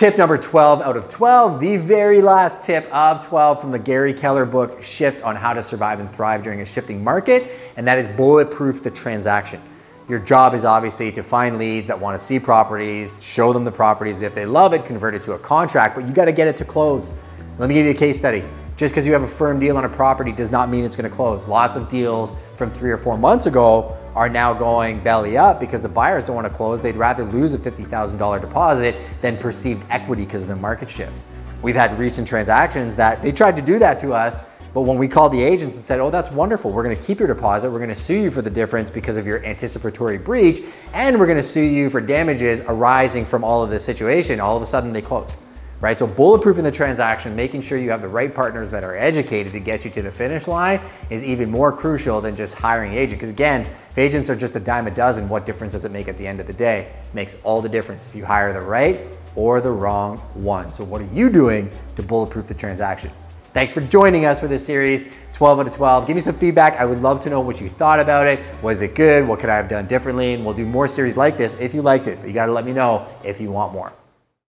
Tip number 12 out of 12, the very last tip of 12 from the Gary Keller book, Shift on How to Survive and Thrive During a Shifting Market, and that is bulletproof the transaction. Your job is obviously to find leads that want to see properties, show them the properties. If they love it, convert it to a contract, but you got to get it to close. Let me give you a case study. Just because you have a firm deal on a property does not mean it's going to close. Lots of deals from three or four months ago are now going belly up because the buyers don't want to close. They'd rather lose a $50,000 deposit than perceived equity because of the market shift. We've had recent transactions that they tried to do that to us, but when we called the agents and said, oh, that's wonderful, we're going to keep your deposit, we're going to sue you for the difference because of your anticipatory breach, and we're going to sue you for damages arising from all of this situation, all of a sudden they close right? So bulletproofing the transaction, making sure you have the right partners that are educated to get you to the finish line is even more crucial than just hiring agent. Because again, if agents are just a dime a dozen, what difference does it make at the end of the day? It makes all the difference if you hire the right or the wrong one. So what are you doing to bulletproof the transaction? Thanks for joining us for this series, 12 out of 12. Give me some feedback. I would love to know what you thought about it. Was it good? What could I have done differently? And we'll do more series like this if you liked it. But you got to let me know if you want more.